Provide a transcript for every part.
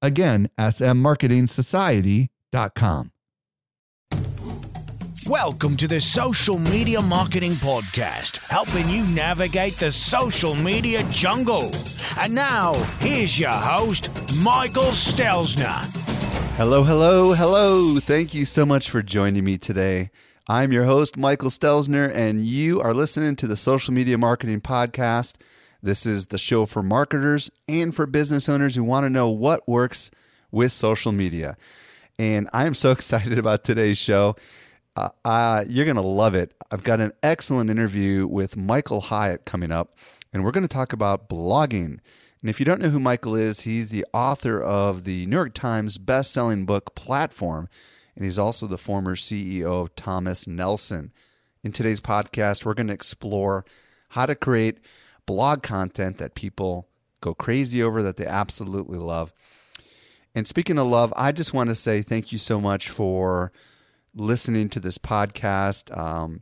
Again, smmarketingsociety.com. Welcome to the Social Media Marketing Podcast, helping you navigate the social media jungle. And now, here's your host, Michael Stelzner. Hello, hello, hello. Thank you so much for joining me today. I'm your host, Michael Stelzner, and you are listening to the Social Media Marketing Podcast. This is the show for marketers and for business owners who want to know what works with social media. And I am so excited about today's show. Uh, uh, you're going to love it. I've got an excellent interview with Michael Hyatt coming up, and we're going to talk about blogging. And if you don't know who Michael is, he's the author of the New York Times best-selling book Platform, and he's also the former CEO of Thomas Nelson. In today's podcast, we're going to explore how to create blog content that people go crazy over, that they absolutely love. And speaking of love, I just want to say thank you so much for listening to this podcast. Um,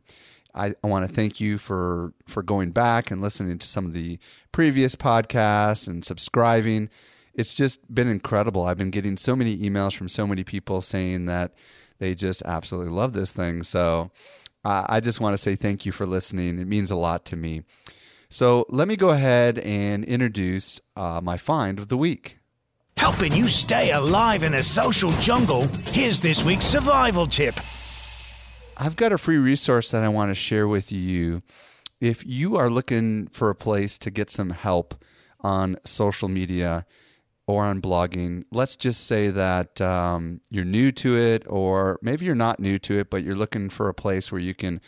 I, I want to thank you for for going back and listening to some of the previous podcasts and subscribing. It's just been incredible. I've been getting so many emails from so many people saying that they just absolutely love this thing. So uh, I just want to say thank you for listening. It means a lot to me. So let me go ahead and introduce uh, my find of the week. Helping you stay alive in a social jungle, here's this week's survival tip. I've got a free resource that I want to share with you. If you are looking for a place to get some help on social media or on blogging, let's just say that um, you're new to it, or maybe you're not new to it, but you're looking for a place where you can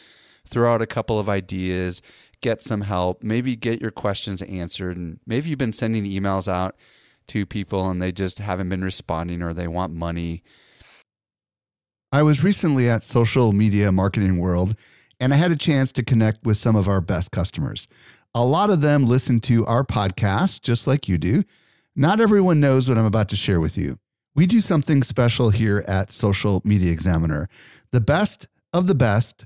throw out a couple of ideas, get some help, maybe get your questions answered. And maybe you've been sending emails out to people and they just haven't been responding or they want money. I was recently at Social Media Marketing World and I had a chance to connect with some of our best customers. A lot of them listen to our podcast just like you do. Not everyone knows what I'm about to share with you. We do something special here at Social Media Examiner. The best of the best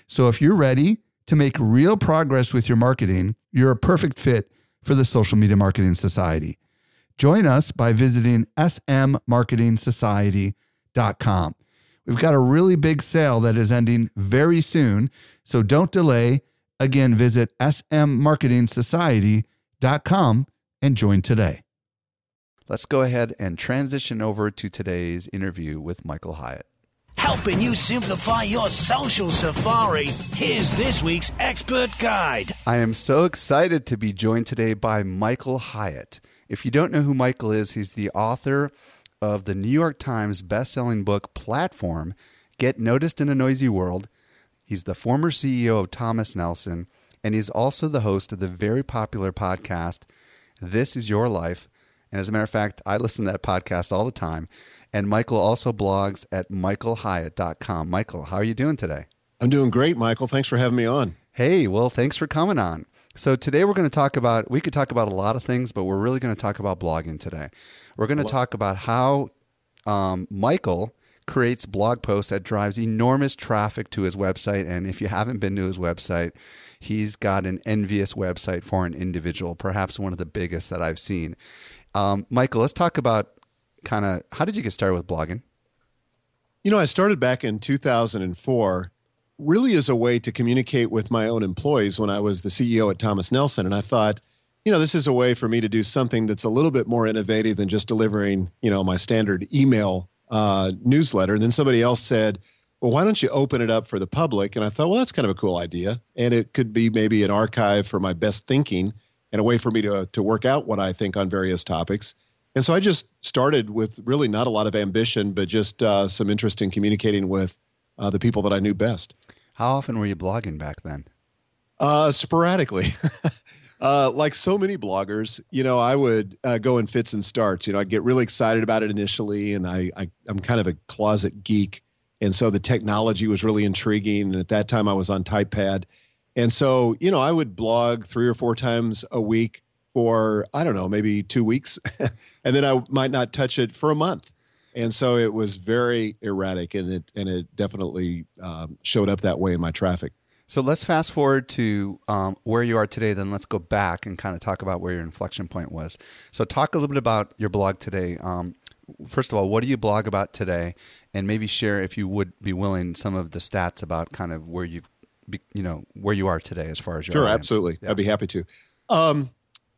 So if you're ready to make real progress with your marketing, you're a perfect fit for the Social Media Marketing Society. Join us by visiting smmarketingsociety.com. We've got a really big sale that is ending very soon, so don't delay. Again, visit smmarketingsociety.com and join today. Let's go ahead and transition over to today's interview with Michael Hyatt. Helping you simplify your social safari, here's this week's expert guide. I am so excited to be joined today by Michael Hyatt. If you don't know who Michael is, he's the author of the New York Times best-selling book Platform, Get Noticed in a Noisy World. He's the former CEO of Thomas Nelson, and he's also the host of the very popular podcast This Is Your Life. And as a matter of fact, I listen to that podcast all the time. And Michael also blogs at michaelhyatt.com. Michael, how are you doing today? I'm doing great, Michael. Thanks for having me on. Hey, well, thanks for coming on. So today we're going to talk about, we could talk about a lot of things, but we're really going to talk about blogging today. We're going to talk about how um, Michael creates blog posts that drives enormous traffic to his website. And if you haven't been to his website, he's got an envious website for an individual, perhaps one of the biggest that I've seen. Um, Michael, let's talk about kind of how did you get started with blogging? You know, I started back in 2004 really as a way to communicate with my own employees when I was the CEO at Thomas Nelson. And I thought, you know, this is a way for me to do something that's a little bit more innovative than just delivering, you know, my standard email uh, newsletter. And then somebody else said, well, why don't you open it up for the public? And I thought, well, that's kind of a cool idea. And it could be maybe an archive for my best thinking and a way for me to, to work out what I think on various topics. And so I just started with really not a lot of ambition, but just uh, some interest in communicating with uh, the people that I knew best. How often were you blogging back then? Uh, sporadically. Uh, like so many bloggers, you know, I would uh, go in fits and starts. You know, I'd get really excited about it initially, and I, I I'm kind of a closet geek, and so the technology was really intriguing. And at that time, I was on TypePad, and so you know, I would blog three or four times a week for I don't know, maybe two weeks, and then I might not touch it for a month. And so it was very erratic, and it and it definitely um, showed up that way in my traffic. So let's fast forward to um, where you are today. Then let's go back and kind of talk about where your inflection point was. So talk a little bit about your blog today. Um, first of all, what do you blog about today, and maybe share, if you would be willing, some of the stats about kind of where you've, you know, where you are today as far as your sure, audience. absolutely, Yeah. I'd be happy to. Um,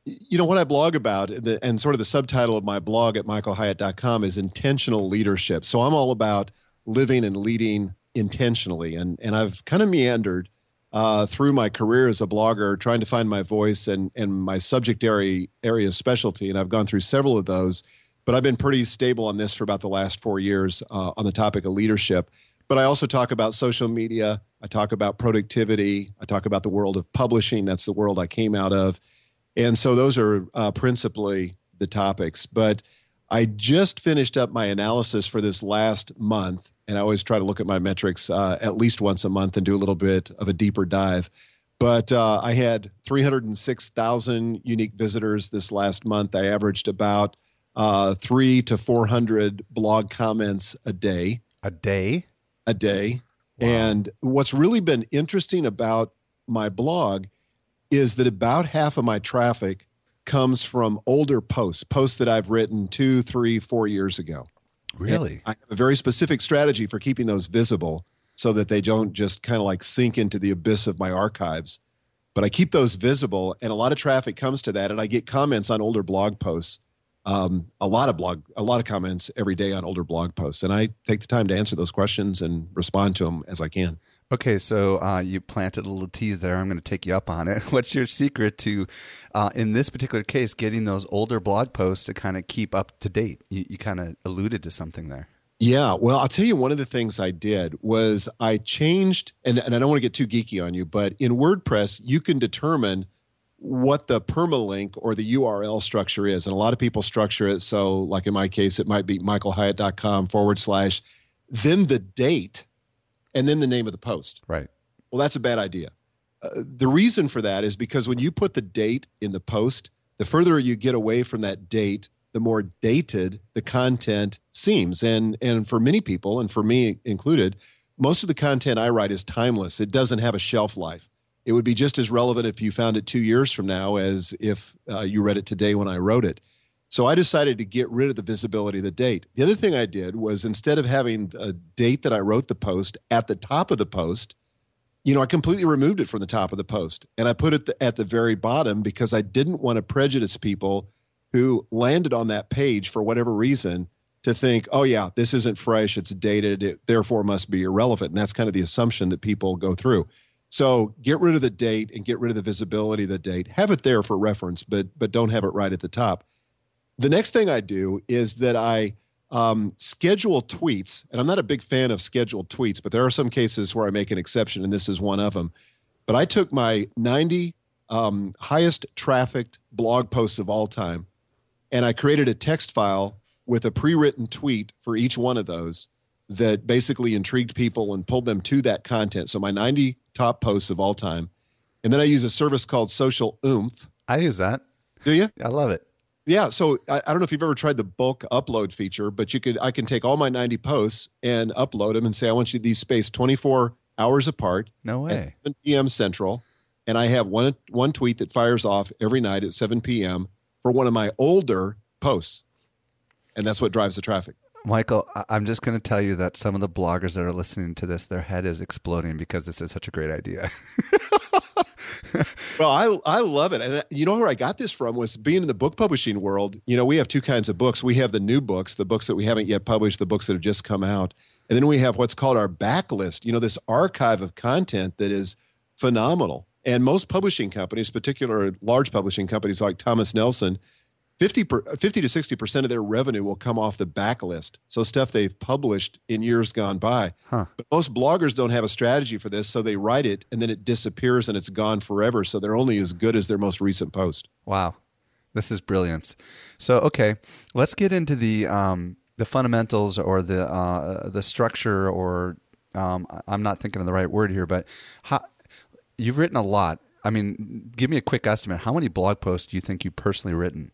you know what I blog about, the, and sort of the subtitle of my blog at michaelhyatt.com is intentional leadership. So I'm all about living and leading intentionally, and and I've kind of meandered uh, through my career as a blogger, trying to find my voice and and my subject area area specialty, and I've gone through several of those. But I've been pretty stable on this for about the last four years uh, on the topic of leadership. But I also talk about social media. I talk about productivity. I talk about the world of publishing. That's the world I came out of. And so those are uh, principally the topics. But I just finished up my analysis for this last month, and I always try to look at my metrics uh, at least once a month and do a little bit of a deeper dive. But uh, I had 306,000 unique visitors this last month. I averaged about uh, three to 400 blog comments a day a day. a day. And what's really been interesting about my blog is that about half of my traffic comes from older posts, posts that I've written two, three, four years ago. Really? I have a very specific strategy for keeping those visible so that they don't just kind of like sink into the abyss of my archives. But I keep those visible, and a lot of traffic comes to that, and I get comments on older blog posts. Um, a lot of blog, a lot of comments every day on older blog posts, and I take the time to answer those questions and respond to them as I can. Okay, so uh, you planted a little tease there. I'm going to take you up on it. What's your secret to, uh, in this particular case, getting those older blog posts to kind of keep up to date? You, you kind of alluded to something there. Yeah, well, I'll tell you one of the things I did was I changed, and, and I don't want to get too geeky on you, but in WordPress, you can determine what the permalink or the URL structure is. And a lot of people structure it so, like in my case, it might be michaelhyatt.com forward slash, then the date, and then the name of the post. Right. Well, that's a bad idea. Uh, the reason for that is because when you put the date in the post, the further you get away from that date, the more dated the content seems. And and for many people, and for me included, most of the content I write is timeless. It doesn't have a shelf life. It would be just as relevant if you found it two years from now as if uh, you read it today when I wrote it. So I decided to get rid of the visibility of the date. The other thing I did was instead of having a date that I wrote the post at the top of the post, you know, I completely removed it from the top of the post and I put it at the very bottom because I didn't want to prejudice people who landed on that page for whatever reason to think, oh, yeah, this isn't fresh, it's dated, it therefore must be irrelevant. And that's kind of the assumption that people go through. So get rid of the date and get rid of the visibility of the date. Have it there for reference, but but don't have it right at the top. The next thing I do is that I um, schedule tweets, and I'm not a big fan of scheduled tweets, but there are some cases where I make an exception, and this is one of them. But I took my 90 um, highest trafficked blog posts of all time, and I created a text file with a pre-written tweet for each one of those that basically intrigued people and pulled them to that content. So my 90 top posts of all time, and then I use a service called Social Oomph. I use that. Do you? I love it. Yeah, so I, I don't know if you've ever tried the bulk upload feature, but you could I can take all my 90 posts and upload them and say I want you these spaced 24 hours apart No way. 7 p.m. Central, and I have one one tweet that fires off every night at 7 p.m. for one of my older posts, and that's what drives the traffic. Michael, I'm just going to tell you that some of the bloggers that are listening to this, their head is exploding because this is such a great idea. well, I I love it, and uh, you know where I got this from was being in the book publishing world. You know, we have two kinds of books. We have the new books, the books that we haven't yet published, the books that have just come out, and then we have what's called our backlist. You know, this archive of content that is phenomenal. And most publishing companies, particularly large publishing companies like Thomas Nelson, 50, per, 50 to 60% of their revenue will come off the backlist. So stuff they've published in years gone by. Huh. But most bloggers don't have a strategy for this. So they write it and then it disappears and it's gone forever. So they're only as good as their most recent post. Wow. This is brilliance. So, okay, let's get into the, um, the fundamentals or the, uh, the structure or um, I'm not thinking of the right word here, but how, you've written a lot. I mean, give me a quick estimate. How many blog posts do you think you've personally written?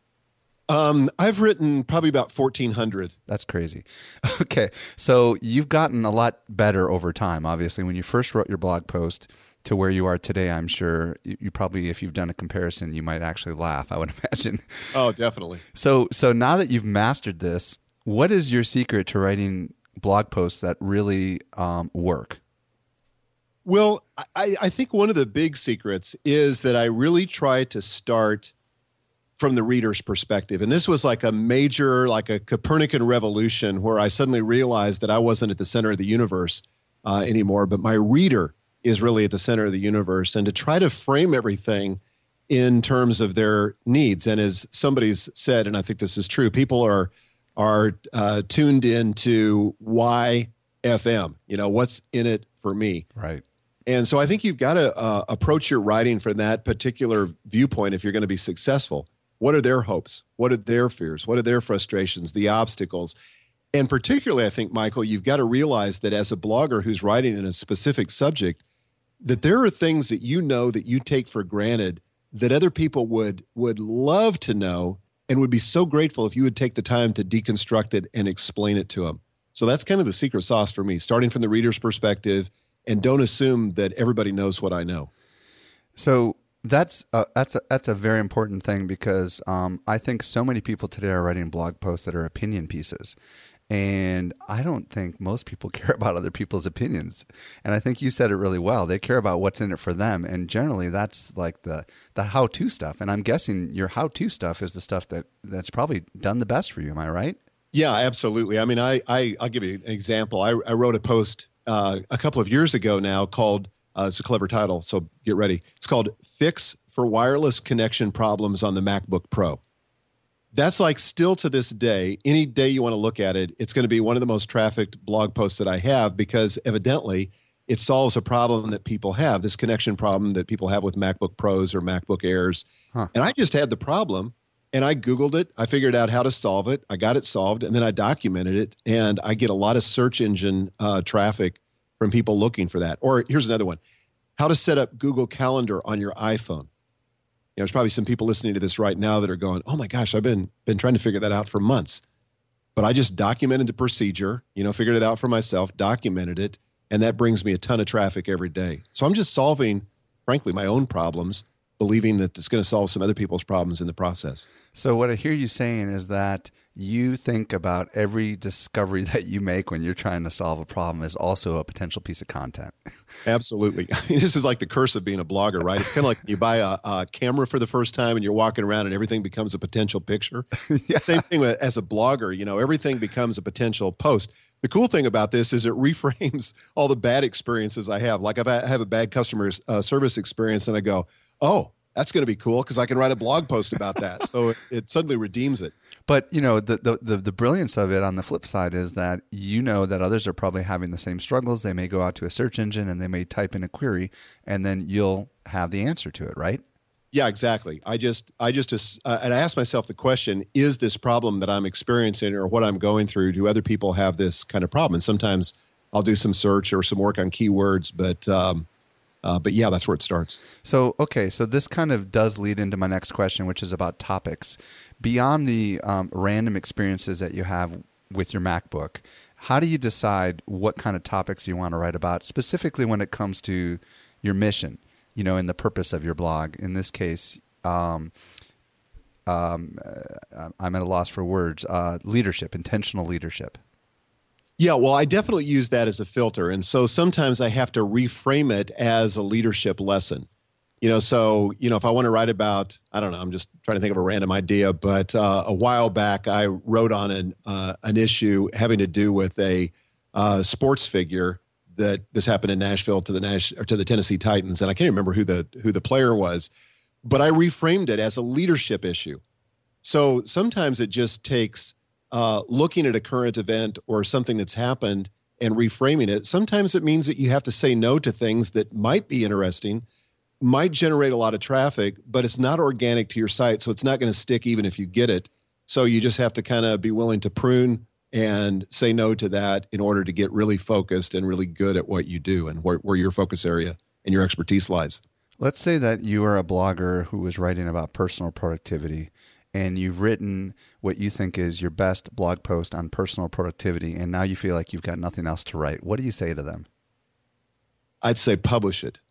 Um, I've written probably about 1,400. That's crazy. Okay. So you've gotten a lot better over time. Obviously, when you first wrote your blog post to where you are today, I'm sure you probably, if you've done a comparison, you might actually laugh, I would imagine. Oh, definitely. So, so now that you've mastered this, what is your secret to writing blog posts that really um, work? Well, I, I think one of the big secrets is that I really try to start from the reader's perspective. And this was like a major, like a Copernican revolution where I suddenly realized that I wasn't at the center of the universe uh, anymore, but my reader is really at the center of the universe. And to try to frame everything in terms of their needs. And as somebody's said, and I think this is true, people are are uh, tuned into why FM. You know, what's in it for me? Right. And so I think you've got to uh, approach your writing from that particular viewpoint if you're going to be successful. What are their hopes? What are their fears? What are their frustrations, the obstacles? And particularly, I think, Michael, you've got to realize that as a blogger who's writing in a specific subject, that there are things that you know that you take for granted that other people would would love to know and would be so grateful if you would take the time to deconstruct it and explain it to them. So that's kind of the secret sauce for me, starting from the reader's perspective and don't assume that everybody knows what I know. So that's a, that's a, that's a very important thing because um, I think so many people today are writing blog posts that are opinion pieces, and I don't think most people care about other people's opinions. And I think you said it really well. They care about what's in it for them, and generally that's like the the how to stuff. And I'm guessing your how to stuff is the stuff that that's probably done the best for you. Am I right? Yeah, absolutely. I mean, I, I I'll give you an example. I, I wrote a post uh, a couple of years ago now called uh, it's a clever title, so get ready. It's called Fix for Wireless Connection Problems on the MacBook Pro. That's like still to this day, any day you want to look at it, it's going to be one of the most trafficked blog posts that I have because evidently it solves a problem that people have, this connection problem that people have with MacBook Pros or MacBook Airs. Huh. And I just had the problem and I Googled it. I figured out how to solve it. I got it solved and then I documented it. And I get a lot of search engine uh, traffic from people looking for that. Or here's another one how to set up Google Calendar on your iPhone. You know, there's probably some people listening to this right now that are going, "Oh my gosh, I've been been trying to figure that out for months." But I just documented the procedure, you know, figured it out for myself, documented it, and that brings me a ton of traffic every day. So I'm just solving frankly my own problems, believing that it's going to solve some other people's problems in the process. So what I hear you saying is that you think about every discovery that you make when you're trying to solve a problem is also a potential piece of content. Absolutely. this is like the curse of being a blogger, right? It's kind of like you buy a, a, camera for the first time and you're walking around and everything becomes a potential picture. yeah. Same thing with, as a blogger, you know, everything becomes a potential post. The cool thing about this is it reframes all the bad experiences I have. Like if I have a bad customer uh, service experience and I go, oh, that's going to be cool because I can write a blog post about that. so it, it, suddenly redeems it. But you know the, the, the the brilliance of it on the flip side is that you know that others are probably having the same struggles. They may go out to a search engine and they may type in a query, and then you'll have the answer to it, right? Yeah, exactly. I just I just uh, and I ask myself the question: Is this problem that I'm experiencing or what I'm going through? Do other people have this kind of problem? And sometimes I'll do some search or some work on keywords, but um, uh, but yeah, that's where it starts. So, okay, so this kind of does lead into my next question, which is about topics. Beyond the um, random experiences that you have with your MacBook, how do you decide what kind of topics you want to write about, specifically when it comes to your mission, you know, and the purpose of your blog? In this case, um, um, uh, I'm at a loss for words. Uh, leadership, intentional leadership. Yeah, well, I definitely use that as a filter. And so sometimes I have to reframe it as a leadership lesson. You know, so you know, if I want to write about, I don't know, I'm just trying to think of a random idea, but uh, a while back I wrote on an uh, an issue having to do with a uh, sports figure that this happened in Nashville to the Nash or to the Tennessee Titans, and I can't remember who the who the player was, but I reframed it as a leadership issue. So sometimes it just takes uh, looking at a current event or something that's happened and reframing it. Sometimes it means that you have to say no to things that might be interesting, might generate a lot of traffic, but it's not organic to your site, so it's not going to stick even if you get it. So you just have to kind of be willing to prune and say no to that in order to get really focused and really good at what you do and where, where your focus area and your expertise lies. Let's say that you are a blogger who is writing about personal productivity and you've written what you think is your best blog post on personal productivity and now you feel like you've got nothing else to write. What do you say to them? I'd say publish it.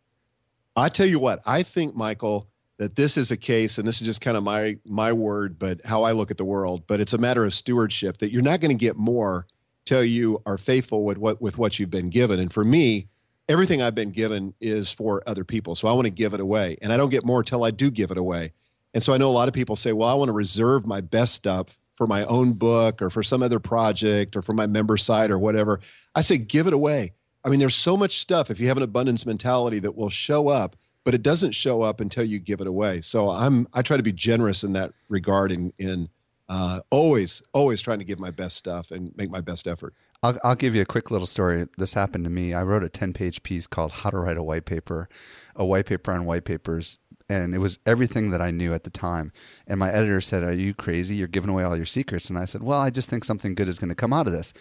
I tell you what, I think Michael that this is a case, and this is just kind of my my word, but how I look at the world. But it's a matter of stewardship that you're not going to get more till you are faithful with what with what you've been given. And for me, everything I've been given is for other people, so I want to give it away, and I don't get more till I do give it away. And so I know a lot of people say, "Well, I want to reserve my best stuff for my own book or for some other project or for my member site or whatever." I say, give it away. I mean, there's so much stuff if you have an abundance mentality that will show up but it doesn't show up until you give it away. So I'm I try to be generous in that regard in in uh, always always trying to give my best stuff and make my best effort. I'll, I'll give you a quick little story. This happened to me. I wrote a 10 page piece called How to Write a White Paper, a white paper on white papers. And it was everything that I knew at the time. And my editor said, Are you crazy? You're giving away all your secrets. And I said, Well, I just think something good is going to come out of this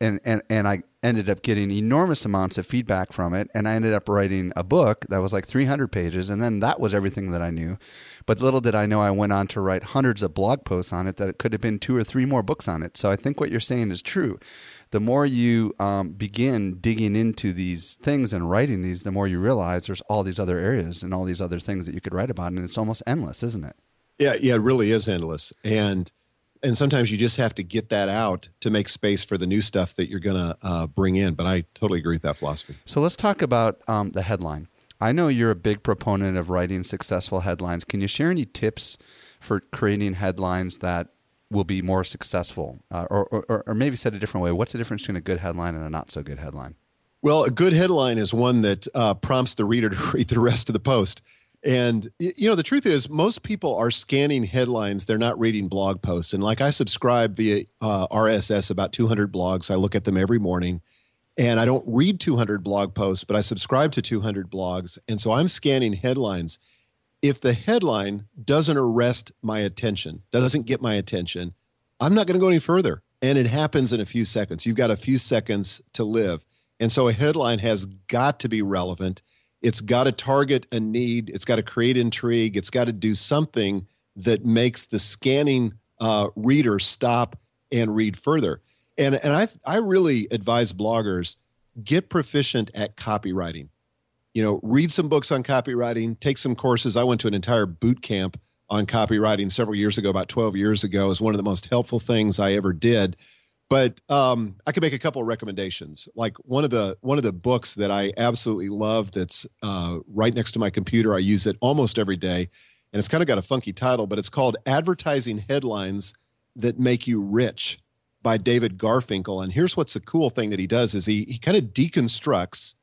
and, and, and I ended up getting enormous amounts of feedback from it. And I ended up writing a book that was like 300 pages. And then that was everything that I knew. But little did I know I went on to write hundreds of blog posts on it that it could have been two or three more books on it. So I think what you're saying is true. The more you um, begin digging into these things and writing these, the more you realize there's all these other areas and all these other things that you could write about. And it's almost endless, isn't it? Yeah, yeah, it really is endless. And and sometimes you just have to get that out to make space for the new stuff that you're going to uh, bring in. But I totally agree with that philosophy. So let's talk about um, the headline. I know you're a big proponent of writing successful headlines. Can you share any tips for creating headlines that will be more successful? Uh, or, or, or maybe said a different way, what's the difference between a good headline and a not so good headline? Well, a good headline is one that uh, prompts the reader to read the rest of the post. And you know, the truth is, most people are scanning headlines; they're not reading blog posts. And like I subscribe via uh, RSS about 200 blogs. I look at them every morning, and I don't read 200 blog posts, but I subscribe to 200 blogs, and so I'm scanning headlines. If the headline doesn't arrest my attention, doesn't get my attention, I'm not going to go any further. And it happens in a few seconds. You've got a few seconds to live, and so a headline has got to be relevant it's got to target a need. It's got to create intrigue. It's got to do something that makes the scanning uh, reader stop and read further. And and i i really advise bloggers get proficient at copywriting. You know read some books on copywriting take some courses. I went to an entire boot camp on copywriting several years ago about 12 years ago. Is one of the most helpful things i ever did but um, I could make a couple of recommendations. Like one of the one of the books that I absolutely love that's uh, right next to my computer. I use it almost every day, and it's kind of got a funky title, but it's called "Advertising Headlines That Make You Rich" by David Garfinkel. And here's what's the cool thing that he does is he he kind of deconstructs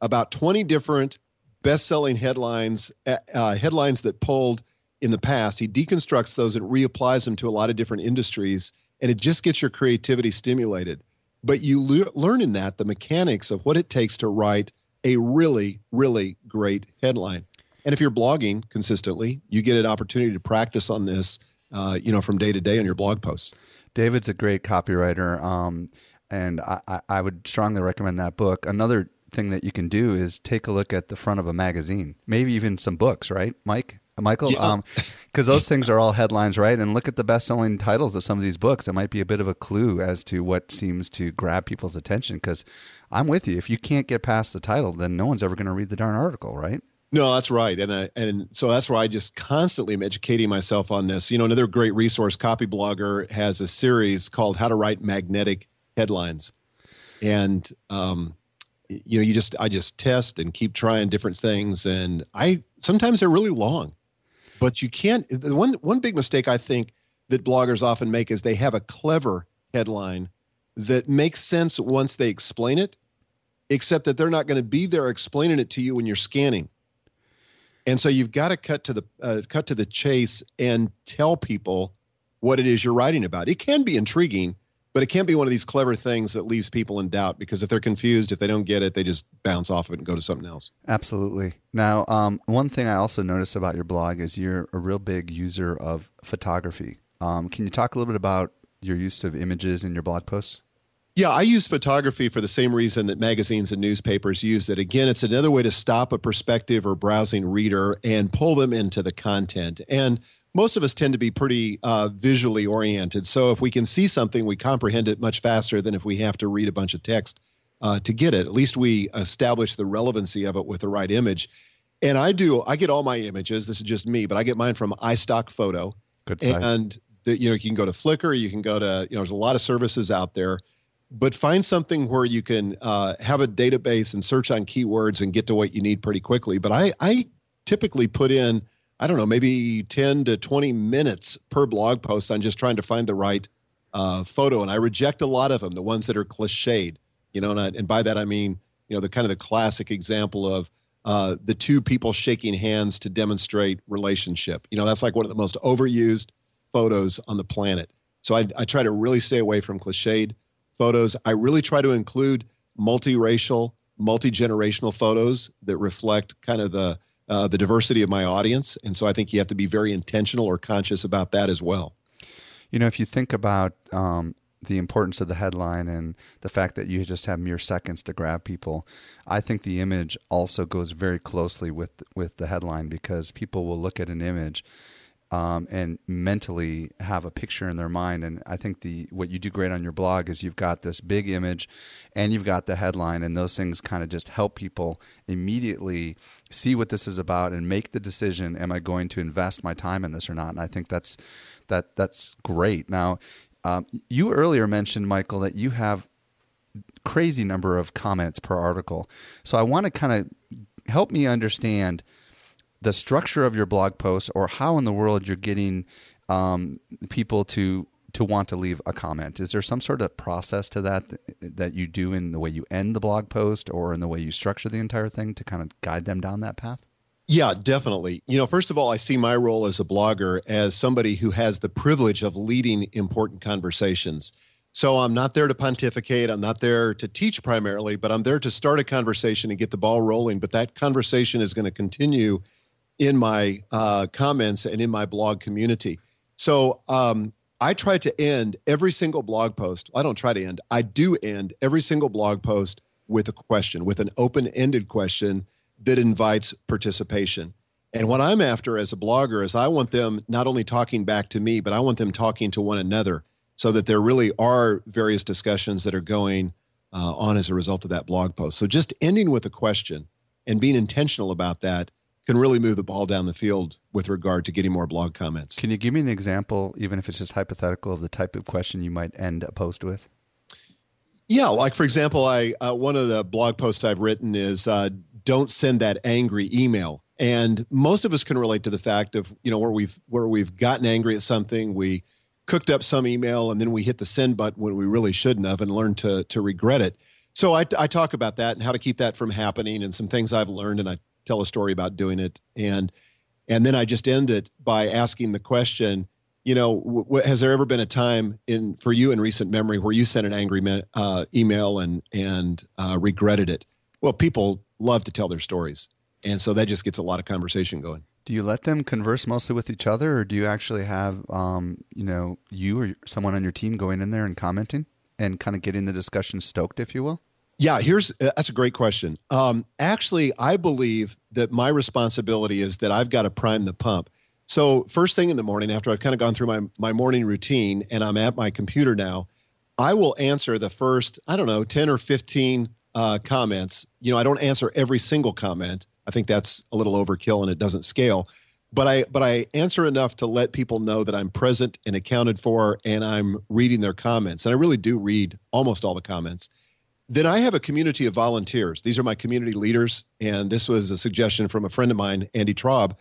about 20 different best-selling headlines uh, uh, headlines that pulled in the past. He deconstructs those and reapplies them to a lot of different industries and it just gets your creativity stimulated. But you le- learn in that the mechanics of what it takes to write a really, really great headline. And if you're blogging consistently, you get an opportunity to practice on this, uh, you know, from day to day on your blog posts. David's a great copywriter, um, and I, I would strongly recommend that book. Another thing that you can do is take a look at the front of a magazine, maybe even some books, right, Mike? Michael, because yeah. um, those things are all headlines, right? And look at the best-selling titles of some of these books. That might be a bit of a clue as to what seems to grab people's attention. Because I'm with you. If you can't get past the title, then no one's ever going to read the darn article, right? No, that's right, and I, and so that's where I just constantly am educating myself on this. You know, another great resource, Copyblogger, has a series called "How to Write Magnetic Headlines," and um, you know, you just I just test and keep trying different things, and I sometimes they're really long, but you can't. The one one big mistake I think that bloggers often make is they have a clever headline that makes sense once they explain it, except that they're not going to be there explaining it to you when you're scanning. And so you've got to cut to the uh, cut to the chase and tell people what it is you're writing about. It can be intriguing, but it can't be one of these clever things that leaves people in doubt because if they're confused, if they don't get it, they just bounce off of it and go to something else. Absolutely. Now, um, one thing I also noticed about your blog is you're a real big user of photography. Um, can you talk a little bit about your use of images in your blog posts? Yeah, I use photography for the same reason that magazines and newspapers use it. Again, it's another way to stop a perspective or browsing reader and pull them into the content. And most of us tend to be pretty uh, visually oriented. So if we can see something, we comprehend it much faster than if we have to read a bunch of text uh, to get it. At least we establish the relevancy of it with the right image. And I do, I get all my images. This is just me, but I get mine from iStockphoto. Good site. And the, you know, you can go to Flickr, you can go to, you know, there's a lot of services out there but find something where you can uh, have a database and search on keywords and get to what you need pretty quickly. But I, I typically put in, I don't know, maybe 10 to 20 minutes per blog post on just trying to find the right uh, photo. And I reject a lot of them, the ones that are cliched, you know, and, I, and by that I mean, you know, the kind of the classic example of uh, the two people shaking hands to demonstrate relationship. You know, that's like one of the most overused photos on the planet. So I, I try to really stay away from cliched photos. I really try to include multiracial, multi generational photos that reflect kind of the uh, the diversity of my audience, and so I think you have to be very intentional or conscious about that as well. You know, if you think about um, the importance of the headline and the fact that you just have mere seconds to grab people, I think the image also goes very closely with with the headline because people will look at an image um, and mentally have a picture in their mind. And I think the what you do great on your blog is you've got this big image, and you've got the headline, and those things kind of just help people immediately see what this is about and make the decision: Am I going to invest my time in this or not? And I think that's that that's great. Now, um, you earlier mentioned Michael that you have crazy number of comments per article, so I want to kind of help me understand the structure of your blog post or how in the world you're getting um, people to to want to leave a comment. Is there some sort of process to that that you do in the way you end the blog post or in the way you structure the entire thing to kind of guide them down that path? Yeah, definitely. You know, first of all, I see my role as a blogger as somebody who has the privilege of leading important conversations. So I'm not there to pontificate. I'm not there to teach primarily, but I'm there to start a conversation and get the ball rolling. But that conversation is going to continue in my uh, comments and in my blog community. So um, I try to end every single blog post. I don't try to end, I do end every single blog post with a question, with an open ended question that invites participation. And what I'm after as a blogger is I want them not only talking back to me, but I want them talking to one another so that there really are various discussions that are going uh, on as a result of that blog post. So just ending with a question and being intentional about that can really move the ball down the field with regard to getting more blog comments. Can you give me an example, even if it's just hypothetical, of the type of question you might end a post with? Yeah, like for example, I uh, one of the blog posts I've written is uh, "Don't send that angry email," and most of us can relate to the fact of you know where we've where we've gotten angry at something, we cooked up some email, and then we hit the send button when we really shouldn't have, and learned to to regret it. So I, I talk about that and how to keep that from happening, and some things I've learned, and I tell a story about doing it and and then I just end it by asking the question, you know, w- has there ever been a time in for you in recent memory where you sent an angry me- uh, email and and uh, regretted it? Well, people love to tell their stories, and so that just gets a lot of conversation going. Do you let them converse mostly with each other, or do you actually have, um, you know, you or someone on your team going in there and commenting and kind of getting the discussion stoked, if you will? Yeah, here's uh, that's a great question. Um, actually, I believe that my responsibility is that I've got to prime the pump. So first thing in the morning, after I've kind of gone through my my morning routine and I'm at my computer now, I will answer the first I don't know ten or fifteen uh, comments. You know, I don't answer every single comment. I think that's a little overkill and it doesn't scale. But I but I answer enough to let people know that I'm present and accounted for, and I'm reading their comments. And I really do read almost all the comments. Then I have a community of volunteers. These are my community leaders. And this was a suggestion from a friend of mine, Andy Traub.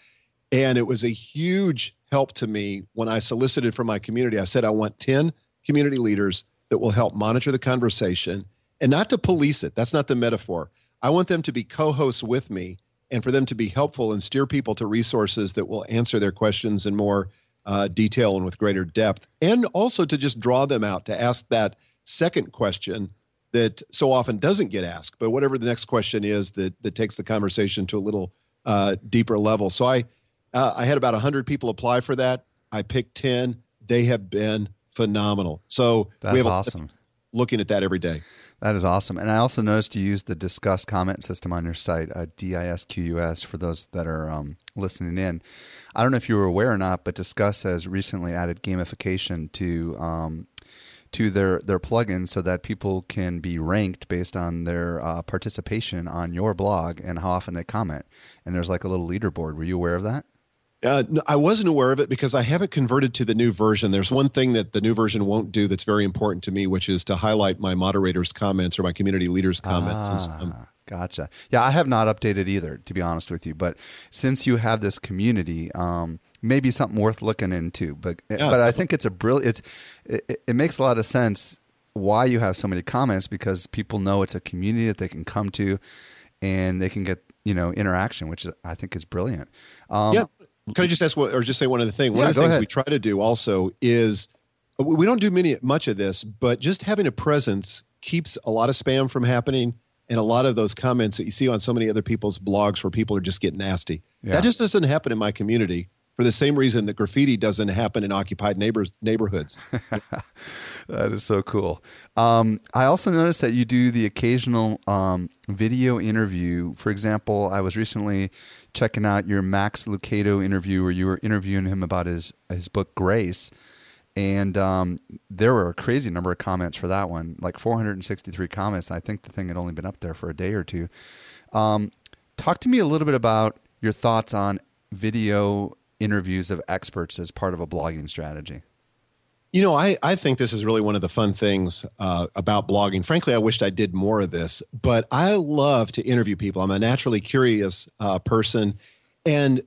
And it was a huge help to me when I solicited from my community. I said, I want 10 community leaders that will help monitor the conversation and not to police it. That's not the metaphor. I want them to be co hosts with me and for them to be helpful and steer people to resources that will answer their questions in more uh, detail and with greater depth. And also to just draw them out to ask that second question that so often doesn't get asked, but whatever the next question is that, that takes the conversation to a little uh, deeper level. So I, uh, I had about 100 people apply for that. I picked 10. They have been phenomenal. So that's we have awesome. Looking at that every day. That is awesome. And I also noticed you use the Disqus comment system on your site, uh, D-I-S-Q-U-S, for those that are um, listening in. I don't know if you were aware or not, but Disqus has recently added gamification to um, to their their plugin so that people can be ranked based on their uh, participation on your blog and how often they comment. And there's like a little leaderboard. Were you aware of that? Uh, I wasn't aware of it because I haven't converted to the new version. There's one thing that the new version won't do that's very important to me, which is to highlight my moderators' comments or my community leaders' comments. Ah, gotcha. Yeah, I have not updated either, to be honest with you. But since you have this community, um, maybe something worth looking into. But yeah, but I think it's a brilliant. It, it makes a lot of sense why you have so many comments because people know it's a community that they can come to, and they can get you know interaction, which I think is brilliant. Um, yeah can I just ask what, or just say one other thing? One yeah, of the things ahead. we try to do also is we don't do many much of this, but just having a presence keeps a lot of spam from happening and a lot of those comments that you see on so many other people's blogs where people are just getting nasty. Yeah. That just doesn't happen in my community for the same reason that graffiti doesn't happen in occupied neighbors neighborhoods. that is so cool. Um, I also noticed that you do the occasional um, video interview. For example, I was recently checking out your Max Lucado interview where you were interviewing him about his his book Grace. And um, there were a crazy number of comments for that one, like 463 comments. I think the thing had only been up there for a day or two. Um, talk to me a little bit about your thoughts on video interviews of experts as part of a blogging strategy? You know, I, I think this is really one of the fun things uh, about blogging. Frankly, I wished I did more of this, but I love to interview people. I'm a naturally curious uh, person. And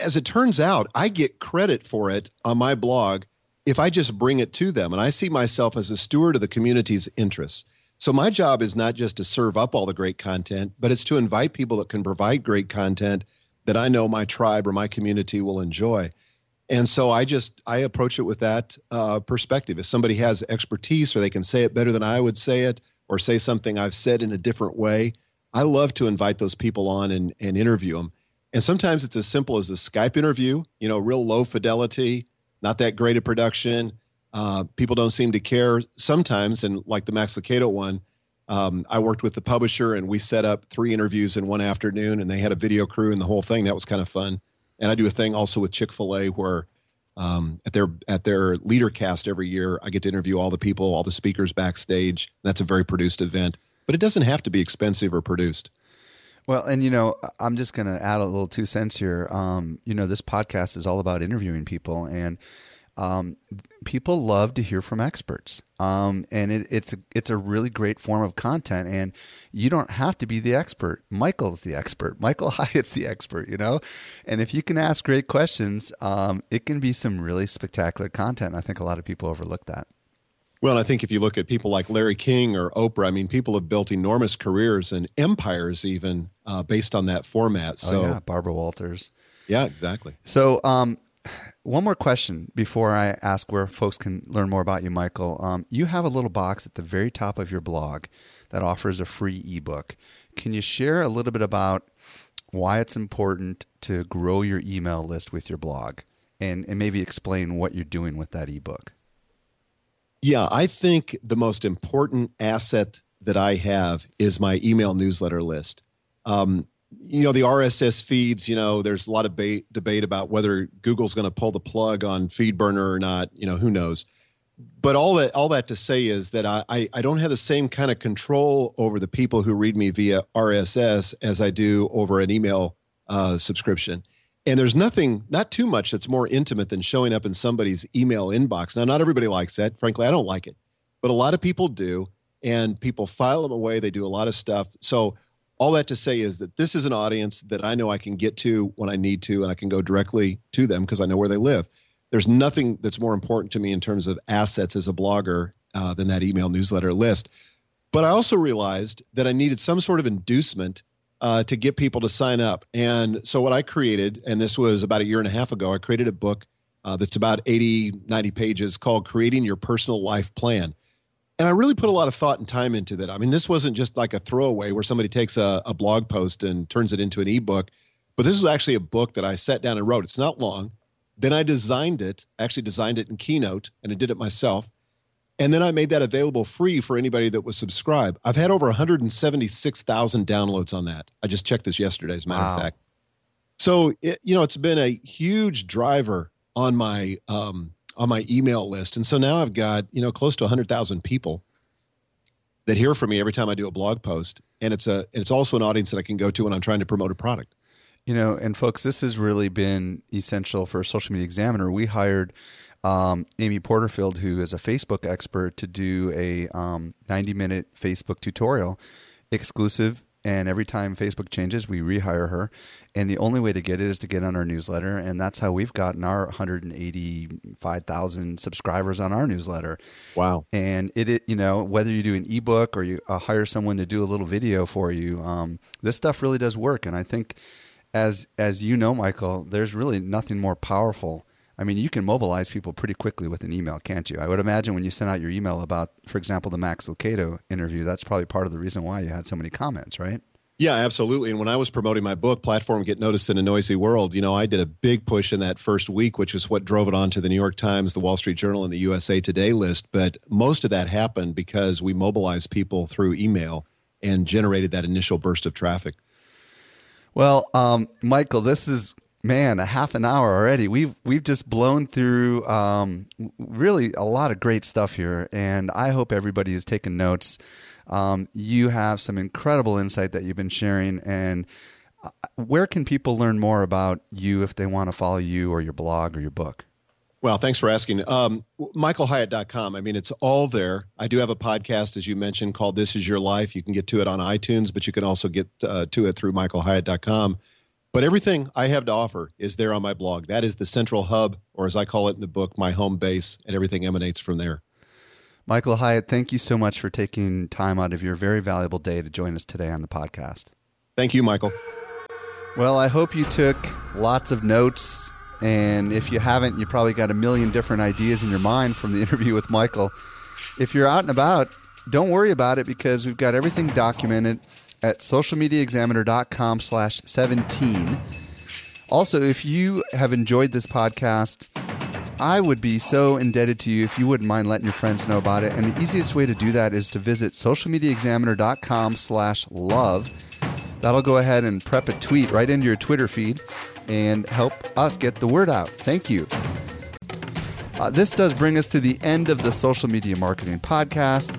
as it turns out, I get credit for it on my blog if I just bring it to them. And I see myself as a steward of the community's interests. So my job is not just to serve up all the great content, but it's to invite people that can provide great content that I know my tribe or my community will enjoy. And so I just I approach it with that uh, perspective. If somebody has expertise or they can say it better than I would say it, or say something I've said in a different way, I love to invite those people on and, and interview them. And sometimes it's as simple as a Skype interview, you know, real low fidelity, not that great a production. Uh, people don't seem to care sometimes. And like the Max Lucado one, um, I worked with the publisher and we set up three interviews in one afternoon and they had a video crew and the whole thing. That was kind of fun. And I do a thing also with Chick fil A where um, at their at their Leadercast every year, I get to interview all the people, all the speakers backstage. That's a very produced event, but it doesn't have to be expensive or produced. Well, and you know, I'm just going to add a little two cents here. Um, you know, this podcast is all about interviewing people, and um, people love to hear from experts, um, and it, it's a, it's a really great form of content. And you don't have to be the expert. Michael's the expert. Michael Hyatt's the expert. You know, and if you can ask great questions, um, it can be some really spectacular content. I think a lot of people overlook that. Well, I think if you look at people like Larry King or Oprah, I mean, people have built enormous careers and empires even uh, based on that format. So, oh, yeah, Barbara Walters. Yeah, exactly. So, um, one more question before I ask where folks can learn more about you, Michael. Um, you have a little box at the very top of your blog that offers a free ebook. Can you share a little bit about why it's important to grow your email list with your blog and, and maybe explain what you're doing with that ebook? Yeah, I think the most important asset that I have is my email newsletter list. Um, you know the RSS feeds. You know, there's a lot of debate debate about whether Google's going to pull the plug on FeedBurner or not. You know, who knows? But all that all that to say is that I, I, I don't have the same kind of control over the people who read me via RSS as I do over an email uh, subscription. And there's nothing, not too much, that's more intimate than showing up in somebody's email inbox. Now, not everybody likes that. Frankly, I don't like it, but a lot of people do. and people file them away. They do a lot of stuff. So all that to say is that this is an audience that I know I can get to when I need to, and I can go directly to them because I know where they live. There's nothing that's more important to me in terms of assets as a blogger uh, than that email newsletter list. But I also realized that I needed some sort of inducement uh, to get people to sign up. And so what I created, and this was about a year and a half ago, I created a book uh, that's about 80, 90 pages called Creating Your Personal Life Plan. And I really put a lot of thought and time into that. I mean, this wasn't just like a throwaway where somebody takes a, a blog post and turns it into an ebook, but this was actually a book that I sat down and wrote. It's not long. Then I designed it, actually designed it in Keynote, and I did it myself. And then I made that available free for anybody that was subscribed. I've had over 176,000 downloads on that. I just checked this yesterday, as a matter wow. of fact. So, it, you know, it's been a huge driver on my um, on my email list, and so now I've got you know close to 100,000 people that hear from me every time I do a blog post, and it's a it's also an audience that I can go to when I'm trying to promote a product. You know, and folks, this has really been essential for Social Media Examiner. We hired um, Amy Porterfield, who is a Facebook expert, to do a um, 90 minute Facebook tutorial exclusive. And every time Facebook changes, we rehire her. And the only way to get it is to get on our newsletter. And that's how we've gotten our 185,000 subscribers on our newsletter. Wow. And it, it, you know, whether you do an ebook or you uh, hire someone to do a little video for you, um, this stuff really does work. And I think, as as you know, Michael, there's really nothing more powerful I mean, you can mobilize people pretty quickly with an email, can't you? I would imagine when you sent out your email about, for example, the Max Lucado interview, that's probably part of the reason why you had so many comments, right? Yeah, absolutely. And when I was promoting my book, Platform Get Noticed in a Noisy World, you know, I did a big push in that first week, which is what drove it onto the New York Times, the Wall Street Journal, and the USA Today list. But most of that happened because we mobilized people through email and generated that initial burst of traffic. Well, um, Michael, this is man, a half an hour already. We've we've just blown through um, really a lot of great stuff here, and I hope everybody has taken notes. Um, you have some incredible insight that you've been sharing, and uh, where can people learn more about you if they want to follow you or your blog or your book? Well, thanks for asking. Um, MichaelHyatt.com. I mean, it's all there. I do have a podcast, as you mentioned, called This Is Your Life. You can get to it on iTunes, but you can also get uh, to it through MichaelHyatt.com. But everything I have to offer is there on my blog. That is the central hub, or as I call it in the book, my home base, and everything emanates from there. Michael Hyatt, thank you so much for taking time out of your very valuable day to join us today on the podcast. Thank you, Michael. Well, I hope you took lots of notes. And if you haven't, you probably got a million different ideas in your mind from the interview with Michael. If you're out and about, don't worry about it because we've got everything documented at socialmediaexaminer.com slash 17. Also, if you have enjoyed this podcast, I would be so indebted to you if you wouldn't mind letting your friends know about it. And the easiest way to do that is to visit socialmediaexaminer.com slash love. That'll go ahead and prep a tweet right into your Twitter feed and help us get the word out. Thank you. Uh, this does bring us to the end of the Social Media Marketing Podcast.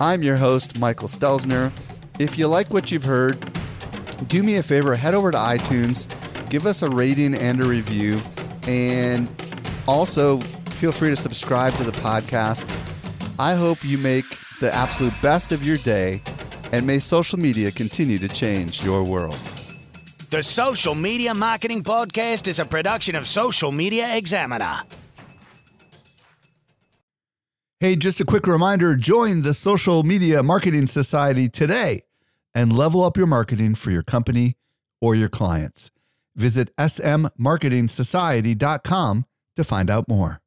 I'm your host, Michael Stelzner. If you like what you've heard, do me a favor, head over to iTunes, give us a rating and a review, and also feel free to subscribe to the podcast. I hope you make the absolute best of your day, and may social media continue to change your world. The Social Media Marketing Podcast is a production of Social Media Examiner. Hey, just a quick reminder join the Social Media Marketing Society today and level up your marketing for your company or your clients. Visit smmarketingsociety.com to find out more.